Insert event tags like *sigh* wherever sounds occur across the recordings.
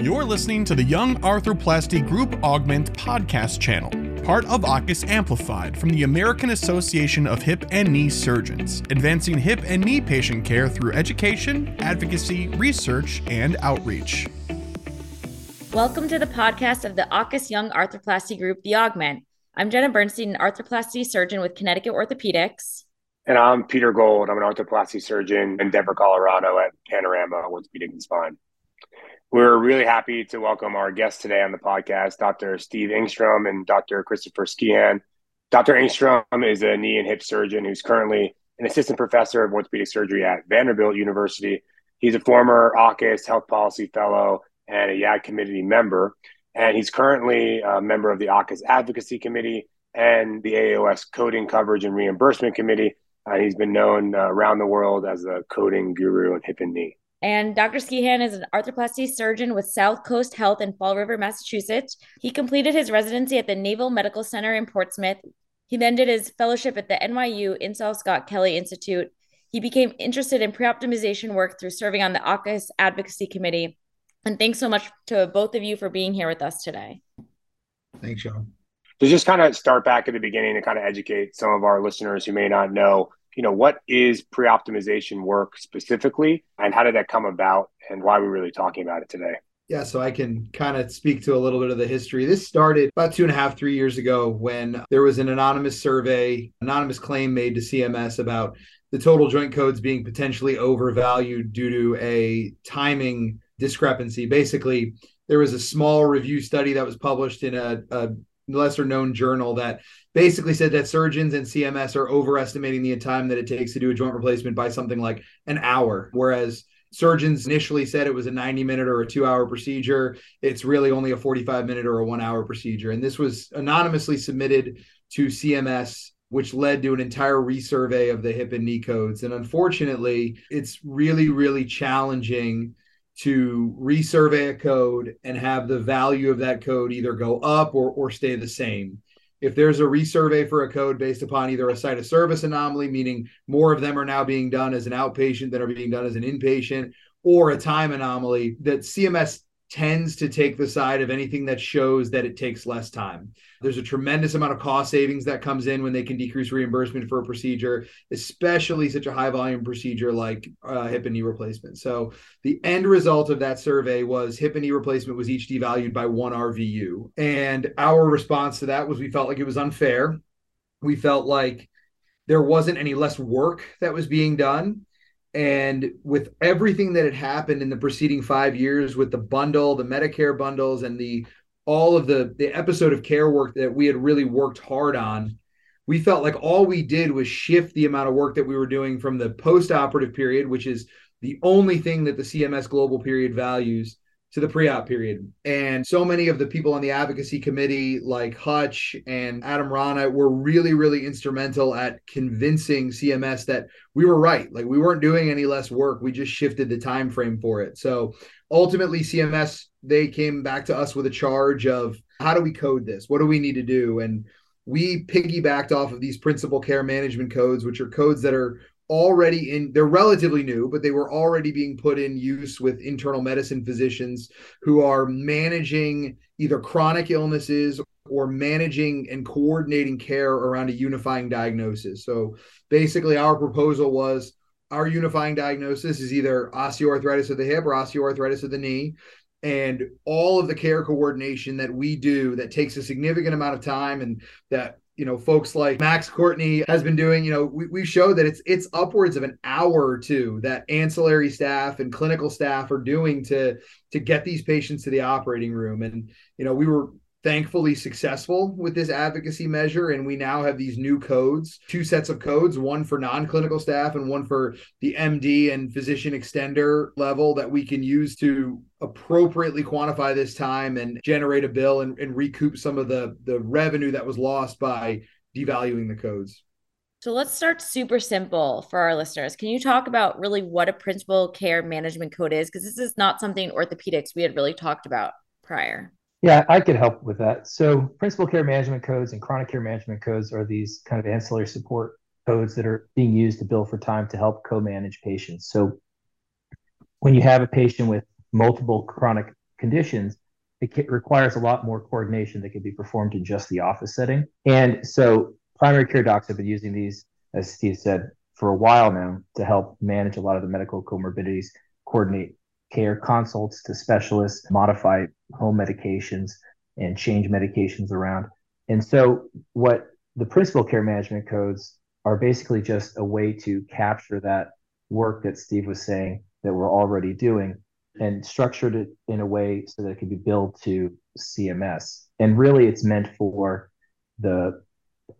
You're listening to the Young Arthroplasty Group Augment podcast channel, part of AAHKS Amplified from the American Association of Hip and Knee Surgeons, advancing hip and knee patient care through education, advocacy, research, and outreach. Welcome to the podcast of the AAHKS Young Arthroplasty Group, The Augment. I'm Jenna Bernstein, an arthroplasty surgeon with Connecticut Orthopedics. And I'm Peter Gold. I'm an arthroplasty surgeon in Denver, Colorado at Panorama Orthopedic and Spine. We're really happy to welcome our guests today on the podcast, Dr. Steve Engstrom and Dr. Christopher Skeehan. Dr. Engstrom is a knee and hip surgeon who's currently an assistant professor of orthopedic surgery at Vanderbilt University. He's a former AAHKS Health Policy Fellow and a YAG committee member. And he's currently a member of the AAHKS Advocacy Committee and the AOS Coding Coverage and Reimbursement Committee. Uh, he's been known uh, around the world as a coding guru in hip and knee. And Dr. Skeehan is an arthroplasty surgeon with South Coast Health in Fall River, Massachusetts. He completed his residency at the Naval Medical Center in Portsmouth. He then did his fellowship at the NYU Insall Scott Kelly Institute. He became interested in pre optimization work through serving on the AAHKS Advocacy Committee. And thanks so much to both of you for being here with us today. Thanks, y'all. To just kind of start back at the beginning and kind of educate some of our listeners who may not know you know, what is pre-optimization work specifically and how did that come about and why are we really talking about it today? Yeah, so I can kind of speak to a little bit of the history. This started about two and a half, three years ago when there was an anonymous survey, anonymous claim made to CMS about the total joint codes being potentially overvalued due to a timing discrepancy. Basically, there was a small review study that was published in a, a lesser known journal that basically said that surgeons and CMS are overestimating the time that it takes to do a joint replacement by something like an hour, whereas surgeons initially said it was a 90 minute or a two hour procedure. It's really only a 45 minute or a one hour procedure. And this was anonymously submitted to CMS which led to an entire resurvey of the hip and knee codes. And unfortunately, it's really, really challenging to resurvey a code and have the value of that code either go up or, or stay the same. If there's a resurvey for a code based upon either a site of service anomaly, meaning more of them are now being done as an outpatient than are being done as an inpatient, or a time anomaly, that CMS tends to take the side of anything that shows that it takes less time. There's a tremendous amount of cost savings that comes in when they can decrease reimbursement for a procedure, especially such a high volume procedure like uh, hip and knee replacement. So the end result of that survey was hip and knee replacement was each devalued by one RVU. And our response to that was we felt like it was unfair. We felt like there wasn't any less work that was being done and with everything that had happened in the preceding five years with the bundle the medicare bundles and the all of the the episode of care work that we had really worked hard on we felt like all we did was shift the amount of work that we were doing from the post-operative period which is the only thing that the cms global period values to the pre-op period. And so many of the people on the advocacy committee, like Hutch and Adam Rana, were really, really instrumental at convincing CMS that we were right. Like we weren't doing any less work. We just shifted the time frame for it. So ultimately, CMS they came back to us with a charge of how do we code this? What do we need to do? And we piggybacked off of these principal care management codes, which are codes that are already in they're relatively new but they were already being put in use with internal medicine physicians who are managing either chronic illnesses or managing and coordinating care around a unifying diagnosis. So basically our proposal was our unifying diagnosis is either osteoarthritis of the hip or osteoarthritis of the knee. And all of the care coordination that we do that takes a significant amount of time and that you know folks like max courtney has been doing you know we, we show that it's it's upwards of an hour or two that ancillary staff and clinical staff are doing to to get these patients to the operating room. And you know we were thankfully successful with this advocacy measure and we now have these new codes two sets of codes one for non-clinical staff and one for the md and physician extender level that we can use to appropriately quantify this time and generate a bill and, and recoup some of the the revenue that was lost by devaluing the codes so let's start super simple for our listeners. Can you talk about really what a principal care management code is? Because this is not something orthopedics we had really talked about prior. Yeah, I could help with that. So, principal care management codes and chronic care management codes are these kind of ancillary support codes that are being used to bill for time to help co manage patients. So, when you have a patient with multiple chronic conditions, it requires a lot more coordination that can be performed in just the office setting. And so primary care docs have been using these, as Steve said, for a while now to help manage a lot of the medical comorbidities, coordinate care consults to specialists, modify home medications, and change medications around. And so, what the principal care management codes are basically just a way to capture that work that Steve was saying that we're already doing and structured it in a way so that it can be billed to CMS. And really, it's meant for the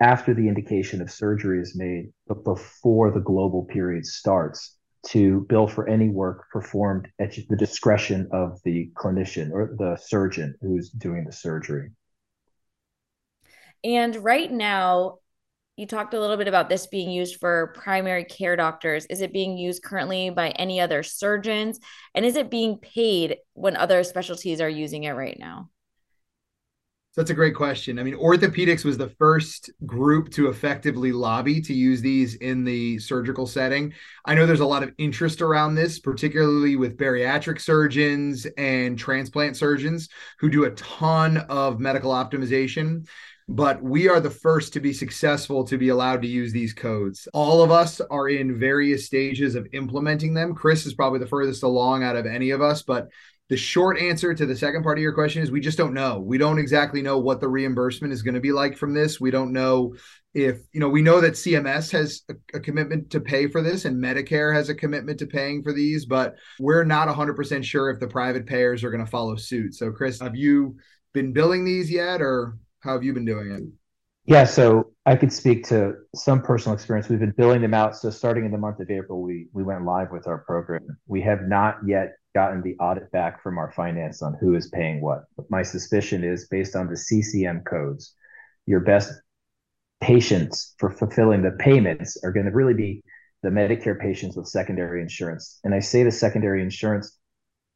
after the indication of surgery is made, but before the global period starts, to bill for any work performed at the discretion of the clinician or the surgeon who's doing the surgery. And right now, you talked a little bit about this being used for primary care doctors. Is it being used currently by any other surgeons? And is it being paid when other specialties are using it right now? That's a great question. I mean, orthopedics was the first group to effectively lobby to use these in the surgical setting. I know there's a lot of interest around this, particularly with bariatric surgeons and transplant surgeons who do a ton of medical optimization but we are the first to be successful to be allowed to use these codes. All of us are in various stages of implementing them. Chris is probably the furthest along out of any of us, but the short answer to the second part of your question is we just don't know. We don't exactly know what the reimbursement is going to be like from this. We don't know if, you know, we know that CMS has a, a commitment to pay for this and Medicare has a commitment to paying for these, but we're not 100% sure if the private payers are going to follow suit. So, Chris, have you been billing these yet or how have you been doing it? Yeah, so I could speak to some personal experience. We've been billing them out. So starting in the month of April, we we went live with our program. We have not yet gotten the audit back from our finance on who is paying what. But my suspicion is based on the CCM codes, your best patients for fulfilling the payments are going to really be the Medicare patients with secondary insurance. And I say the secondary insurance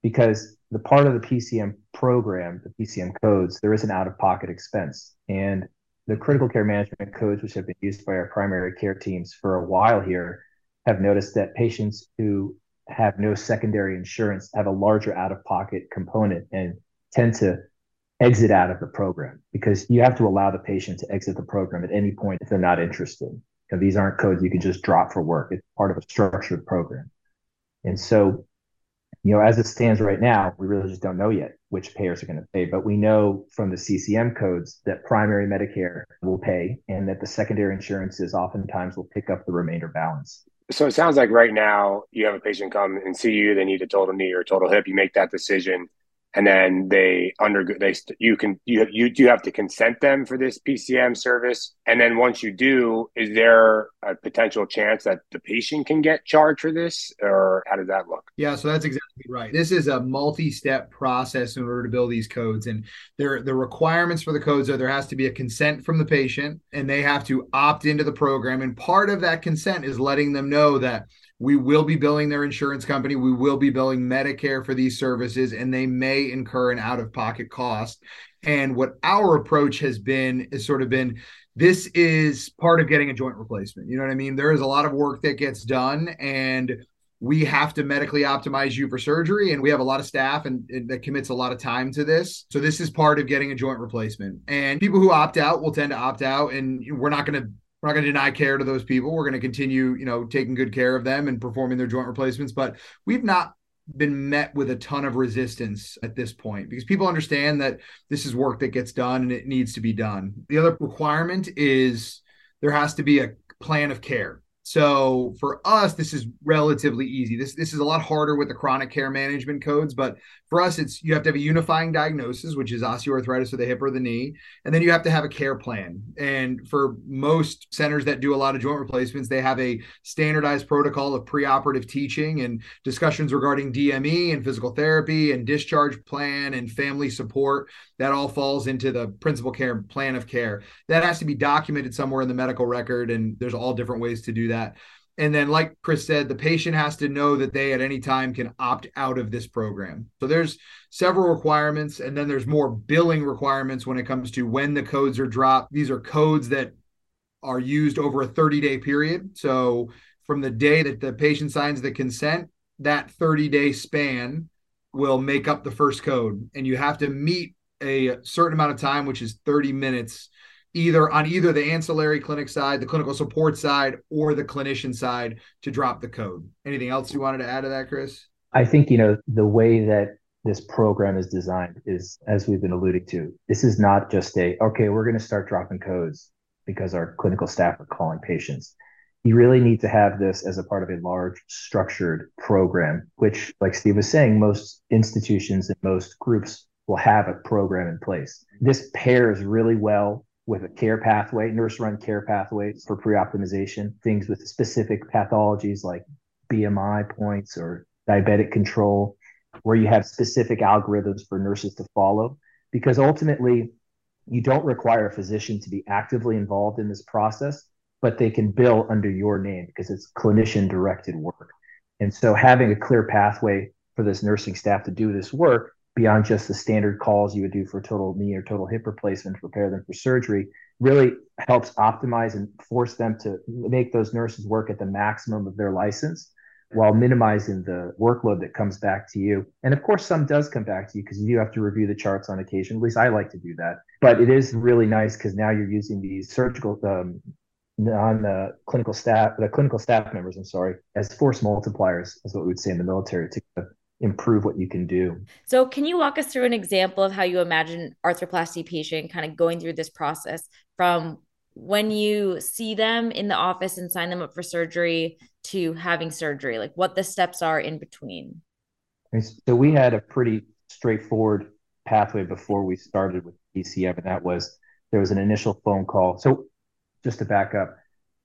because the part of the PCM program, the PCM codes, there is an out of pocket expense. And the critical care management codes, which have been used by our primary care teams for a while here, have noticed that patients who have no secondary insurance have a larger out of pocket component and tend to exit out of the program because you have to allow the patient to exit the program at any point if they're not interested. And these aren't codes you can just drop for work. It's part of a structured program. And so you know, as it stands right now, we really just don't know yet which payers are going to pay. But we know from the CCM codes that primary Medicare will pay and that the secondary insurances oftentimes will pick up the remainder balance. So it sounds like right now you have a patient come and see you, they need a total knee or a total hip. You make that decision and then they under they you can you you do have to consent them for this PCM service, and then once you do, is there a potential chance that the patient can get charged for this, or how does that look? Yeah, so that's exactly right. This is a multi-step process in order to build these codes, and there the requirements for the codes are there has to be a consent from the patient, and they have to opt into the program, and part of that consent is letting them know that we will be billing their insurance company. We will be billing Medicare for these services, and they may incur an out of pocket cost. And what our approach has been is sort of been this is part of getting a joint replacement. You know what I mean? There is a lot of work that gets done, and we have to medically optimize you for surgery and we have a lot of staff and, and, that commits a lot of time to this so this is part of getting a joint replacement and people who opt out will tend to opt out and we're not going to we're not going to deny care to those people. We're going to continue, you know, taking good care of them and performing their joint replacements. But we've not been met with a ton of resistance at this point because people understand that this is work that gets done and it needs to be done. The other requirement is there has to be a plan of care. So for us, this is relatively easy. This this is a lot harder with the chronic care management codes, but for us, it's you have to have a unifying diagnosis, which is osteoarthritis of the hip or the knee, and then you have to have a care plan. And for most centers that do a lot of joint replacements, they have a standardized protocol of preoperative teaching and discussions regarding DME and physical therapy and discharge plan and family support. That all falls into the principal care plan of care. That has to be documented somewhere in the medical record, and there's all different ways to do that. And then, like Chris said, the patient has to know that they at any time can opt out of this program. So there's several requirements, and then there's more billing requirements when it comes to when the codes are dropped. These are codes that are used over a 30 day period. So from the day that the patient signs the consent, that 30 day span will make up the first code, and you have to meet a certain amount of time, which is 30 minutes, either on either the ancillary clinic side, the clinical support side, or the clinician side to drop the code. Anything else you wanted to add to that, Chris? I think, you know, the way that this program is designed is, as we've been alluding to, this is not just a, okay, we're going to start dropping codes because our clinical staff are calling patients. You really need to have this as a part of a large structured program, which, like Steve was saying, most institutions and most groups will have a program in place. This pairs really well with a care pathway, nurse run care pathways for pre optimization, things with specific pathologies like BMI points or diabetic control, where you have specific algorithms for nurses to follow. Because ultimately, you don't require a physician to be actively involved in this process, but they can bill under your name because it's clinician directed work. And so having a clear pathway for this nursing staff to do this work beyond just the standard calls you would do for total knee or total hip replacement to prepare them for surgery really helps optimize and force them to make those nurses work at the maximum of their license while minimizing the workload that comes back to you. And of course, some does come back to you because you do have to review the charts on occasion. At least I like to do that. But it is really nice because now you're using these surgical um, non uh, clinical staff, the clinical staff members, I'm sorry, as force multipliers, is what we would say in the military to improve what you can do. So, can you walk us through an example of how you imagine arthroplasty patient kind of going through this process from when you see them in the office and sign them up for surgery to having surgery, like what the steps are in between? So, we had a pretty straightforward pathway before we started with PCM, and that was there was an initial phone call. So, just to back up,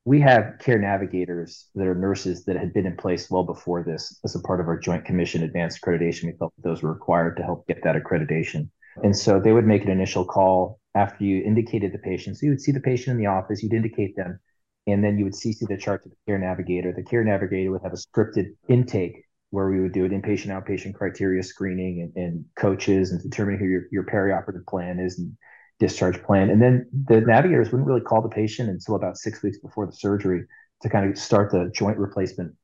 we have care navigators that are nurses that had been in place well before this as a part of our Joint Commission advanced accreditation. We felt those were required to help get that accreditation. And so they would make an initial call after you indicated the patient. So you would see the patient in the office, you'd indicate them, and then you would CC the chart to the care navigator. The care navigator would have a scripted intake where we would do an inpatient outpatient criteria screening and, and coaches and determining who your, your perioperative plan is and discharge plan. And then the navigators wouldn't really call the patient until about six weeks before the surgery to kind of start the joint replacement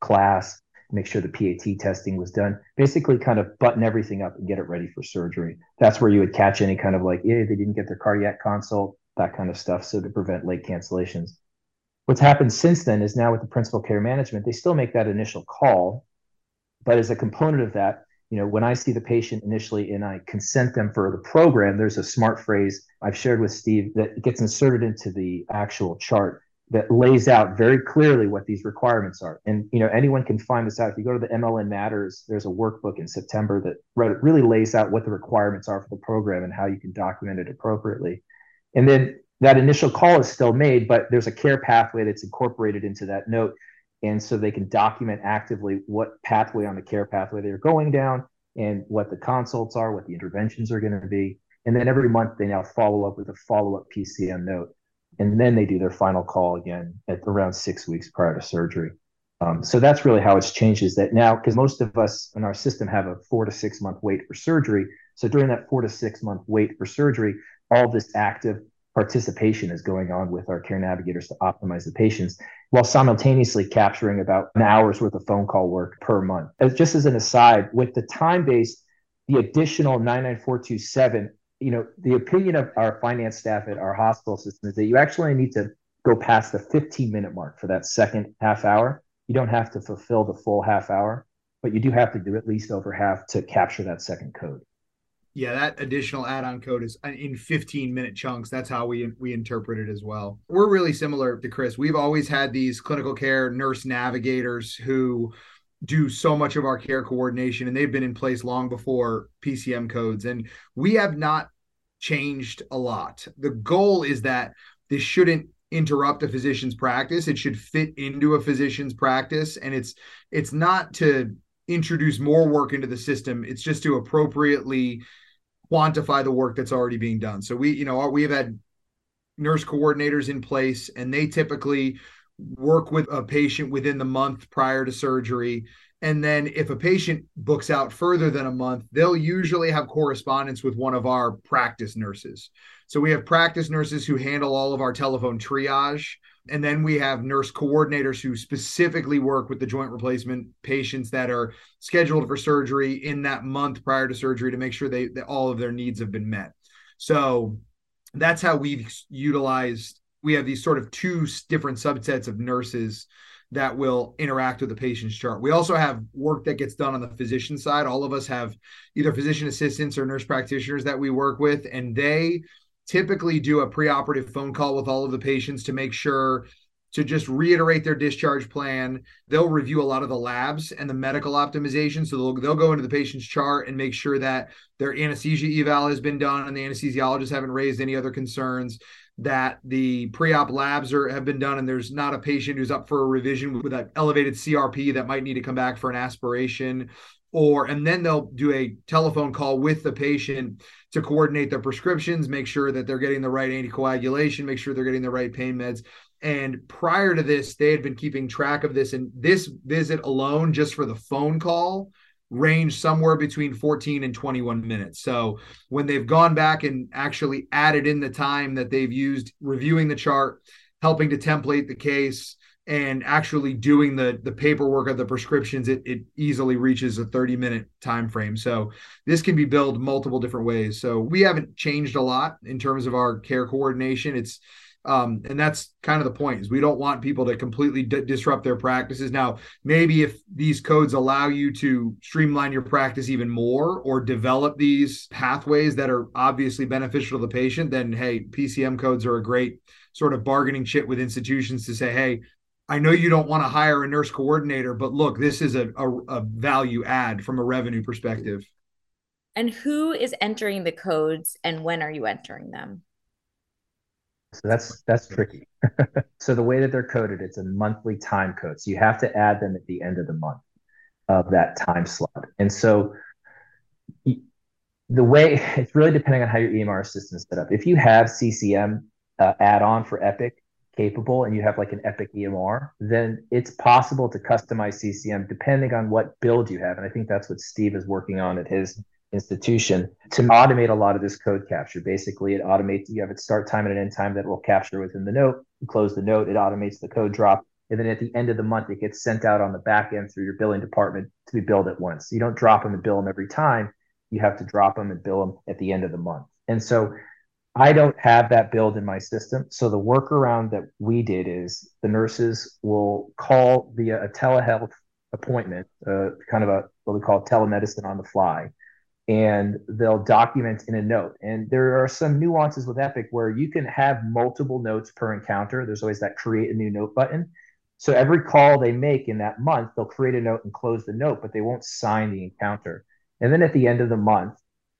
class, make sure the PAT testing was done, basically kind of button everything up and get it ready for surgery. That's where you would catch any kind of like, yeah, they didn't get their cardiac consult, that kind of stuff. So to prevent late cancellations. What's happened since then is now with the principal care management, they still make that initial call. But as a component of that, you know, when I see the patient initially and I consent them for the program, there's a smart phrase I've shared with Steve that gets inserted into the actual chart that lays out very clearly what these requirements are. And you know, anyone can find this out. If you go to the MLN Matters, there's a workbook in September that really lays out what the requirements are for the program and how you can document it appropriately. And then that initial call is still made, but there's a care pathway that's incorporated into that note and so they can document actively what pathway on the care pathway they're going down and what the consults are, what the interventions are going to be. And then every month they now follow up with a follow up PCM note. And then they do their final call again at around six weeks prior to surgery. Um, so that's really how it's changed is that now, because most of us in our system have a four to six month wait for surgery. So during that four to six month wait for surgery, all this active participation is going on with our care navigators to optimize the patients while simultaneously capturing about an hour's worth of phone call work per month. As just as an aside, with the time based, the additional 99427, you know, the opinion of our finance staff at our hospital system is that you actually need to go past the 15 minute mark for that second half hour. You don't have to fulfill the full half hour, but you do have to do at least over half to capture that second code. Yeah, that additional add-on code is uh, in 15 minute chunks. That's how we we interpret it as well. We're really similar to Chris. We've always had these clinical care nurse navigators who do so much of our care coordination and they've been in place long before PCM codes and we have not changed a lot. The goal is that this shouldn't interrupt a physician's practice. It should fit into a physician's practice and it's it's not to introduce more work into the system. It's just to appropriately quantify the work that's already being done. So we, you know, we have had nurse coordinators in place and they typically work with a patient within the month prior to surgery And then if a patient books out further than a month, they'll usually have correspondence with one of our practice nurses. So we have practice nurses who handle all of our telephone triage. And then we have nurse coordinators who specifically work with the joint replacement patients that are scheduled for surgery in that month prior to surgery to make sure they that all of their needs have been met. So that's how we've utilized we have these sort of two different subsets of nurses that will interact with the patient's chart. We also have work that gets done on the physician side. All of us have either physician assistants or nurse practitioners that we work with, and they typically do a preoperative phone call with all of the patients to make sure to just reiterate their discharge plan. They'll review a lot of the labs and the medical optimization. So they'll, they'll go into the patient's chart and make sure that their anesthesia eval has been done and the anesthesiologists haven't raised any other concerns that the pre-op labs are have been done and there's not a patient who's up for a revision with that elevated CRP that might need to come back for an aspiration. Or and then they'll do a telephone call with the patient to coordinate their prescriptions make sure that they're getting the right anticoagulation make sure they're getting the right pain meds. And prior to this they had been keeping track of this and this visit alone just for the phone call range somewhere between 14 and 21 minutes. So when they've gone back and actually added in the time that they've used reviewing the chart, helping to template the case, and actually doing the the paperwork of the prescriptions, it, it easily reaches a 30 minute time frame. So this can be billed multiple different ways. So we haven't changed a lot in terms of our care coordination. It's um, and that's kind of the point is we don't want people to completely d- disrupt their practices now maybe if these codes allow you to streamline your practice even more or develop these pathways that are obviously beneficial to the patient then hey pcm codes are a great sort of bargaining chip with institutions to say hey I know you don't want to hire a nurse coordinator, but look, this is a, a, a value add from a revenue perspective. And who is entering the codes and when are you entering them? So that's that's tricky. *laughs* so the way that they're coded, it's a monthly time code. So you have to add them at the end of the month of that time slot. And so the way it's really depending on how your EMR system is set up. If you have CCM uh, add-on for Epic capable and you have like an Epic EMR, then it's possible to customize CCM depending on what build you have. And I think that's what Steve is working on at his institution to automate a lot of this code capture. Basically, it automates, you have its start time and an end time that will capture within the note. You close the note, it automates the code drop. And then at the end of the month, it gets sent out on the back end through your billing department to be billed at once. You don't drop them and bill them every time. You have to drop them and bill them at the end of the month. And so I don't have that build in my system. So the workaround that we did is the nurses will call via a telehealth appointment, uh, kind of a what we call telemedicine on the fly and they'll document in a note. And there are some nuances with Epic where you can have multiple notes per encounter. There's always that create a new note button. So every call they make in that month, they'll create a note and close the note, but they won't sign the encounter. And then at the end of the month,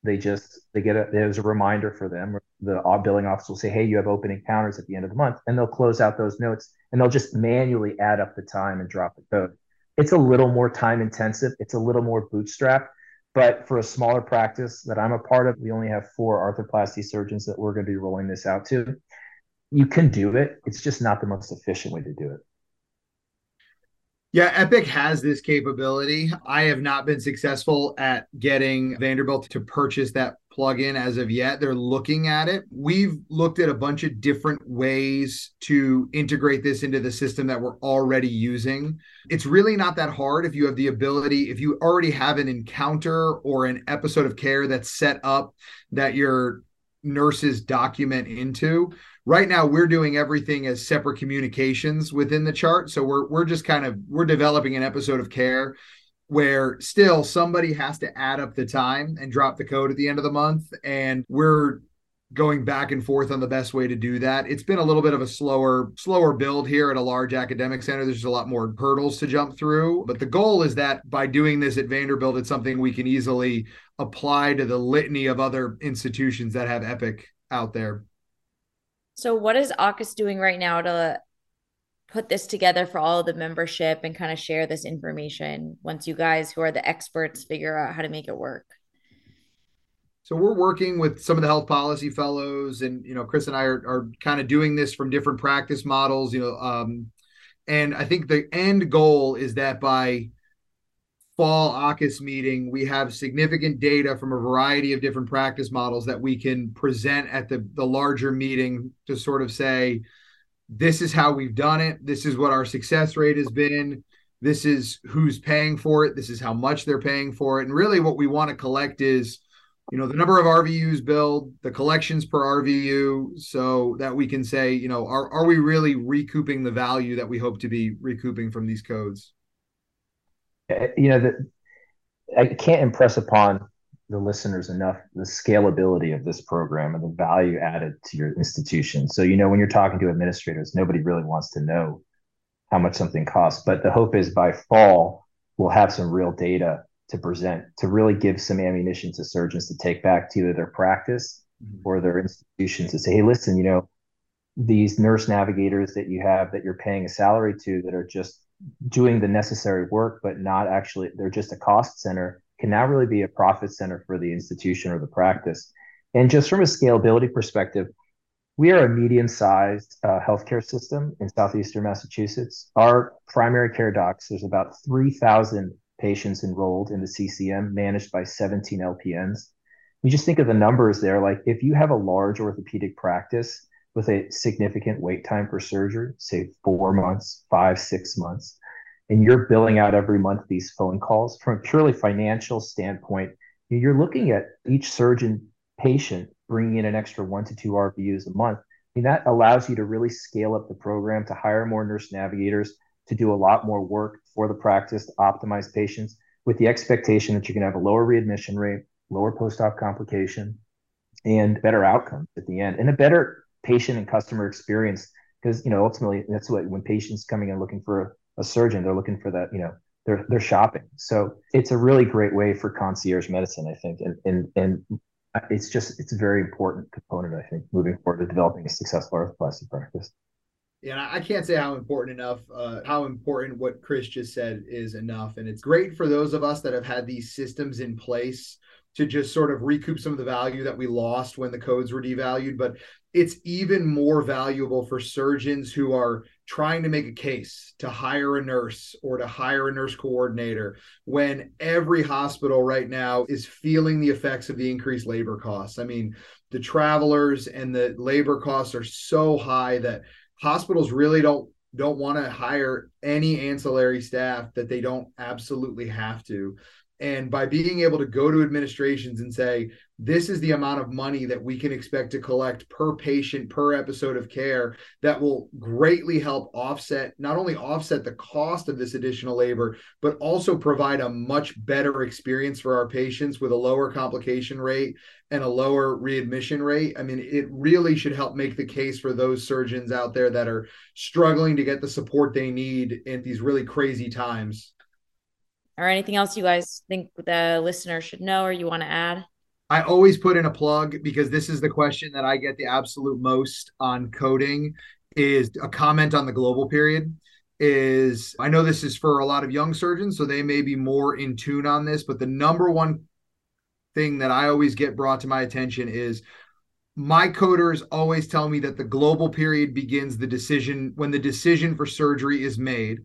they just they get a there's a reminder for them. The billing office will say, "Hey, you have open encounters at the end of the month," and they'll close out those notes and they'll just manually add up the time and drop the code. It's a little more time intensive. It's a little more bootstrap but for a smaller practice that I'm a part of, we only have four arthroplasty surgeons that we're going to be rolling this out to. You can do it. It's just not the most efficient way to do it. Yeah, Epic has this capability. I have not been successful at getting Vanderbilt to purchase that plugin as of yet. They're looking at it. We've looked at a bunch of different ways to integrate this into the system that we're already using. It's really not that hard if you have the ability, if you already have an encounter or an episode of care that's set up that your nurses document into right now we're doing everything as separate communications within the chart so we're we're just kind of we're developing an episode of care where still somebody has to add up the time and drop the code at the end of the month and we're going back and forth on the best way to do that. It's been a little bit of a slower slower build here at a large academic center. There's a lot more hurdles to jump through, but the goal is that by doing this at Vanderbilt it's something we can easily apply to the litany of other institutions that have Epic out there. So, what is AAHKS doing right now to put this together for all of the membership and kind of share this information once you guys, who are the experts, figure out how to make it work? So we're working with some of the health policy fellows, and you know, Chris and I are, are kind of doing this from different practice models. You know, um, and I think the end goal is that by fall AAHKS meeting, we have significant data from a variety of different practice models that we can present at the, the larger meeting to sort of say, this is how we've done it. This is what our success rate has been. This is who's paying for it. This is how much they're paying for it. And really, what we want to collect is, you know, the number of RVUs billed, the collections per RVU, so that we can say, you know, are, are we really recouping the value that we hope to be recouping from these codes? Uh, you know that I can't impress upon the listeners enough the scalability of this program and the value added to your institution. So you know when you're talking to administrators, nobody really wants to know how much something costs, but the hope is by fall we'll have some real data to present to really give some ammunition to surgeons to take back to either their practice mm-hmm. or their institutions to say, hey, listen, you know, these nurse navigators that you have that you're paying a salary to that are just doing the necessary work, but not actually, they're just a cost center, can now really be a profit center for the institution or the practice. And just from a scalability perspective, we are a medium sized uh, healthcare system in southeastern Massachusetts. Our primary care docs, there's about 3,000 patients enrolled in the CCM managed by 17 LPNs. You just think of the numbers there. Like if you have a large orthopedic practice, with a significant wait time for surgery, say four months, five, six months, and you're billing out every month these phone calls from a purely financial standpoint, you're looking at each surgeon patient bringing in an extra one to two RVUs a month. I mean, that allows you to really scale up the program to hire more nurse navigators, to do a lot more work for the practice, to optimize patients with the expectation that you're going to have a lower readmission rate, lower post-op complication, and better outcomes at the end, and a better patient and customer experience because you know ultimately that's what when patients coming in looking for a, surgeon they're looking for that you know they're they're shopping so it's a really great way for concierge medicine i think and and and it's just it's a very important component i think moving forward to developing a successful arthroplasty practice yeah, I can't say how important enough, uh, how important what Chris just said is enough. And it's great for those of us that have had these systems in place to just sort of recoup some of the value that we lost when the codes were devalued. But it's even more valuable for surgeons who are trying to make a case to hire a nurse or to hire a nurse coordinator when every hospital right now is feeling the effects of the increased labor costs. I mean, the travelers and the labor costs are so high that hospitals really don't don't want to hire any ancillary staff that they don't absolutely have to and by being able to go to administrations and say, this is the amount of money that we can expect to collect per patient, per episode of care, that will greatly help offset, not only offset the cost of this additional labor, but also provide a much better experience for our patients with a lower complication rate and a lower readmission rate. I mean, it really should help make the case for those surgeons out there that are struggling to get the support they need in these really crazy times or anything else you guys think the listener should know or you want to add? I always put in a plug because this is the question that I get the absolute most on coding is a comment on the global period is I know this is for a lot of young surgeons so they may be more in tune on this but the number one thing that I always get brought to my attention is my coders always tell me that the global period begins the decision when the decision for surgery is made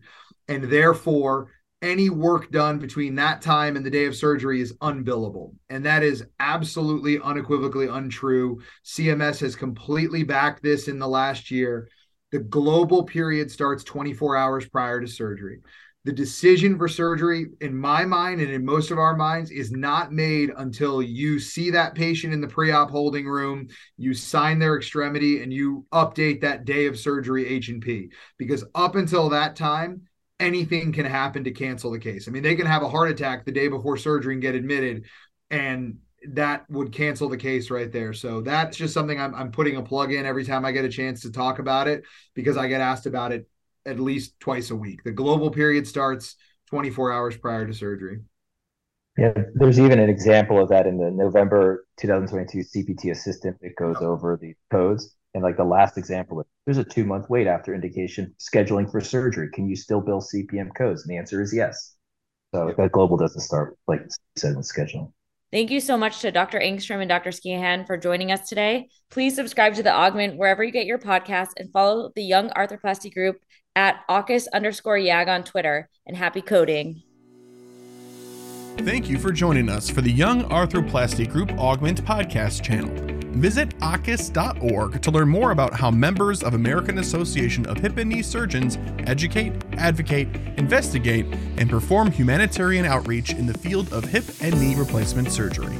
and therefore any work done between that time and the day of surgery is unbillable. And that is absolutely unequivocally untrue. CMS has completely backed this in the last year. The global period starts 24 hours prior to surgery. The decision for surgery, in my mind and in most of our minds, is not made until you see that patient in the pre op holding room, you sign their extremity, and you update that day of surgery H&P. Because up until that time, anything can happen to cancel the case. I mean, they can have a heart attack the day before surgery and get admitted, and that would cancel the case right there. So that's just something I'm, I'm putting a plug in every time I get a chance to talk about it because I get asked about it at least twice a week. The global period starts 24 hours prior to surgery. Yeah, there's even an example of that in the November 2022 CPT assistant that goes over the codes. And like the last example, there's a two month wait after indication scheduling for surgery. Can you still bill CPM codes? And the answer is yes. So that global doesn't start, like you said, with scheduling. Thank you so much to Dr. Engstrom and Dr. Skeehan for joining us today. Please subscribe to the Augment wherever you get your podcasts and follow the Young Arthroplasty Group at AAHKS underscore YAG on Twitter. And happy coding. Thank you for joining us for the Young Arthroplasty Group Augment podcast channel. Visit AAHKS.org to learn more about how members of American Association of Hip and Knee Surgeons educate, advocate, investigate, and perform humanitarian outreach in the field of hip and knee replacement surgery.